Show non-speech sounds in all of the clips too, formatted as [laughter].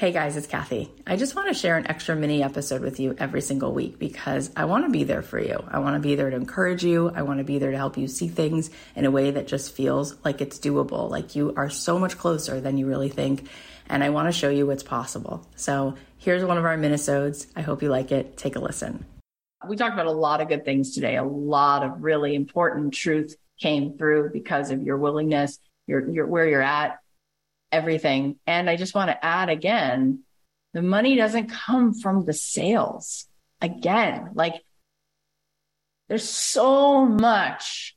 Hey guys, it's Cathy. I just want to share an extra mini episode with you every single week because I want to be there for you. I want to be there to encourage you. I want to be there to help you see things in a way that just feels like it's doable, like you are so much closer than you really think. And I want to show you what's possible. So here's one of our minisodes. I hope you like it. Take a listen. We talked about a lot of good things today. A lot of really important truth came through because of your willingness, your, your where you're at, everything. And I just want to add again, the money doesn't come from the sales. Again, like there's so much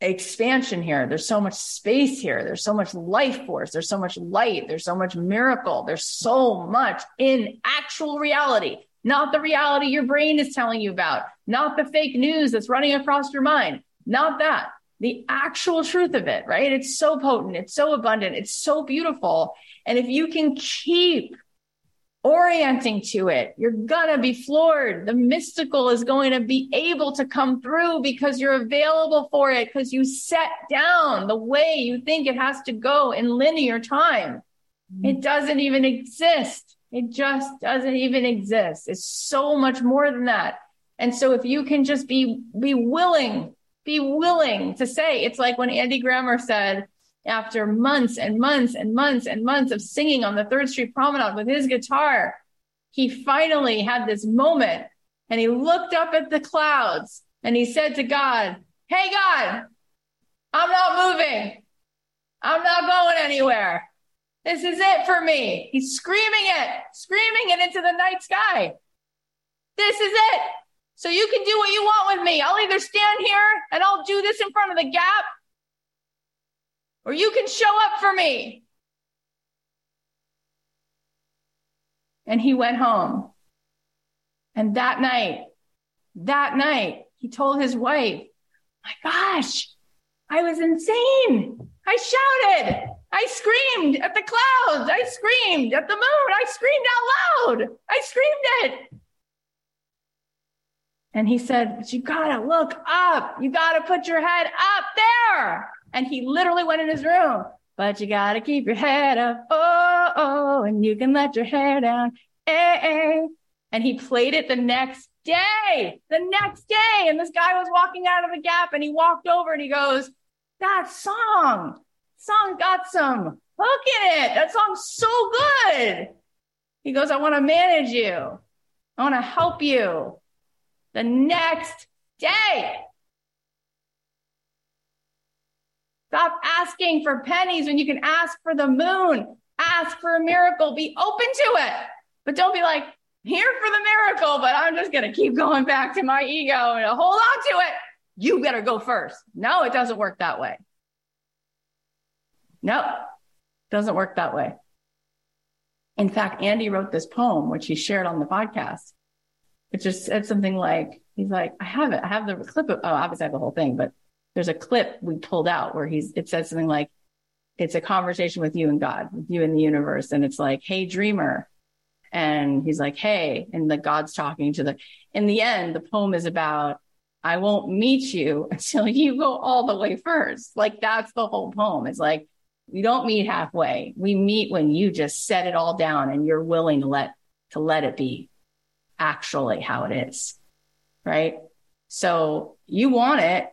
expansion here. There's so much space here. There's so much life force. There's so much light. There's so much miracle. There's so much in actual reality, not the reality your brain is telling you about, not the fake news that's running across your mind, not that the actual truth of it, right? It's so potent, it's so abundant, it's so beautiful. And if you can keep orienting to it, you're gonna be floored. The mystical is going to be able to come through because you're available for it, because you set down the way you think it has to go in linear time. Mm-hmm. It doesn't even exist. It just doesn't even exist. It's so much more than that. And so if you can just be, be willing be willing to say it's like when Andy Grammer said, after months and months and months and months of singing on the Third Street Promenade with his guitar, he finally had this moment and he looked up at the clouds and he said to God, Hey, God, I'm not moving. I'm not going anywhere. This is it for me. He's screaming it, screaming it into the night sky. This is it. So you can do what you want with me. I'll either stand here and I'll do this in front of the gap, or you can show up for me. And he went home. And that night, that night, he told his wife, My gosh, I was insane. I shouted. I screamed at the clouds. I screamed at the moon. I screamed out loud. I screamed it. And he said, but you gotta look up. You gotta put your head up there. And he literally went in his room, but you gotta keep your head up. Oh, oh, and you can let your hair down. Eh, eh. And he played it the next day, the next day. And this guy was walking out of the gap and he walked over and he goes, that song, song got some hook in it. That song's so good. He goes, I want to manage you. I want to help you the next day. Stop asking for pennies when you can ask for the moon. Ask for a miracle. Be open to it. But don't be like, here for the miracle, but I'm just going to keep going back to my ego and hold on to it. You better go first. No, it doesn't work that way. No, doesn't work that way. In fact, Andy wrote this poem, which he shared on the podcast it just said something like, he's like, I have it. I have the clip of, oh, obviously I have the whole thing, but there's a clip we pulled out where he's, it says something like, it's a conversation with you and God, with you and the universe. And it's like, Hey, dreamer. And he's like, Hey, and the God's talking to the, in the end, the poem is about, I won't meet you [laughs] until you go all the way first. Like that's the whole poem. It's like, we don't meet halfway. We meet when you just set it all down and you're willing to let, to let it be actually how it is. Right. So you want it.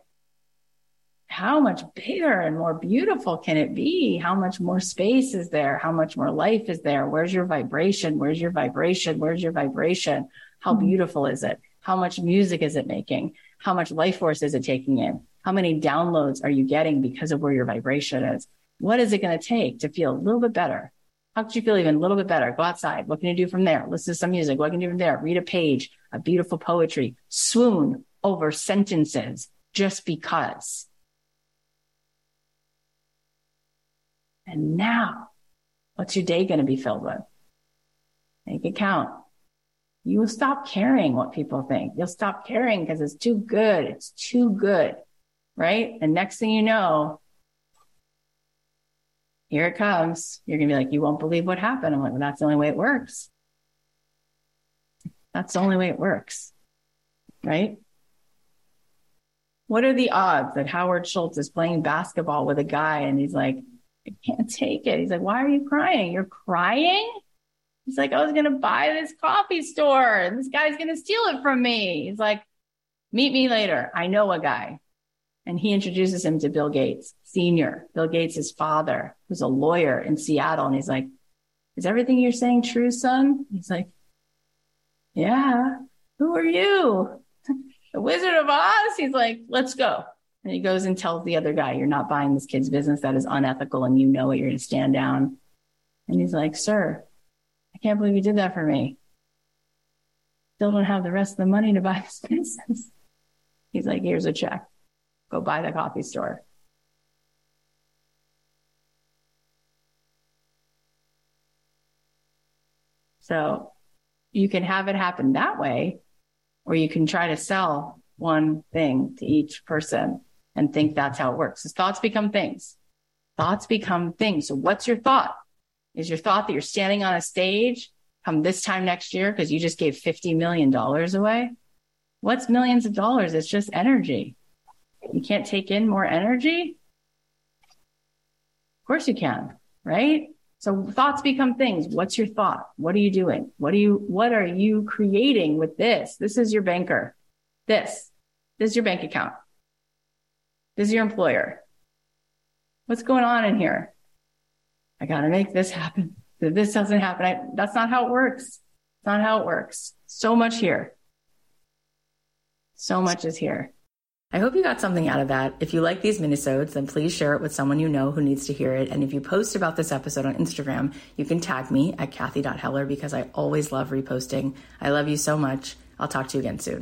How much bigger and more beautiful can it be? How much more space is there? How much more life is there? Where's your vibration? Where's your vibration? Where's your vibration? How mm-hmm. beautiful is it? How much music is it making? How much life force is it taking in? How many downloads are you getting because of where your vibration is? What is it going to take to feel a little bit better, how could you feel even a little bit better? Go outside. What can you do from there? Listen to some music. What can you do from there? Read a page, a beautiful poetry, swoon over sentences just because. And now, what's your day going to be filled with? Make it count. You will stop caring what people think. You'll stop caring because it's too good. It's too good. Right. And next thing you know, here it comes. You're going to be like, you won't believe what happened. I'm like, well, that's the only way it works. That's the only way it works. Right? What are the odds that Howard Schultz is playing basketball with a guy and he's like, I can't take it. He's like, why are you crying? You're crying? He's like, I was going to buy this coffee store and this guy's going to steal it from me. He's like, meet me later. I know a guy. And he introduces him to Bill Gates, senior, Bill Gates' father, who's a lawyer in Seattle. And he's like, is everything you're saying true, son? He's like, yeah. Who are you? [laughs] the Wizard of Oz? He's like, let's go. And he goes and tells the other guy, you're not buying this kid's business. That is unethical. And you know it. You're going to stand down. And he's like, sir, I can't believe you did that for me. Still don't have the rest of the money to buy this [laughs] business. He's like, here's a check. Go buy the coffee store. So you can have it happen that way, or you can try to sell one thing to each person and think that's how it works. As thoughts become things. Thoughts become things. So what's your thought? Is your thought that you're standing on a stage come this time next year because you just gave $50 million away? What's millions of dollars? It's just energy. You can't take in more energy? Of course you can, right? So thoughts become things. What's your thought? What are you doing? What are you, what are you creating with this? This is your banker. This, this is your bank account. This is your employer. What's going on in here? I got to make this happen. If this doesn't happen, I, that's not how it works. It's not how it works. So much here. So much is here. I hope you got something out of that. If you like these minisodes, then please share it with someone you know who needs to hear it. And if you post about this episode on Instagram, you can tag me at Cathy.Heller because I always love reposting. I love you so much. I'll talk to you again soon.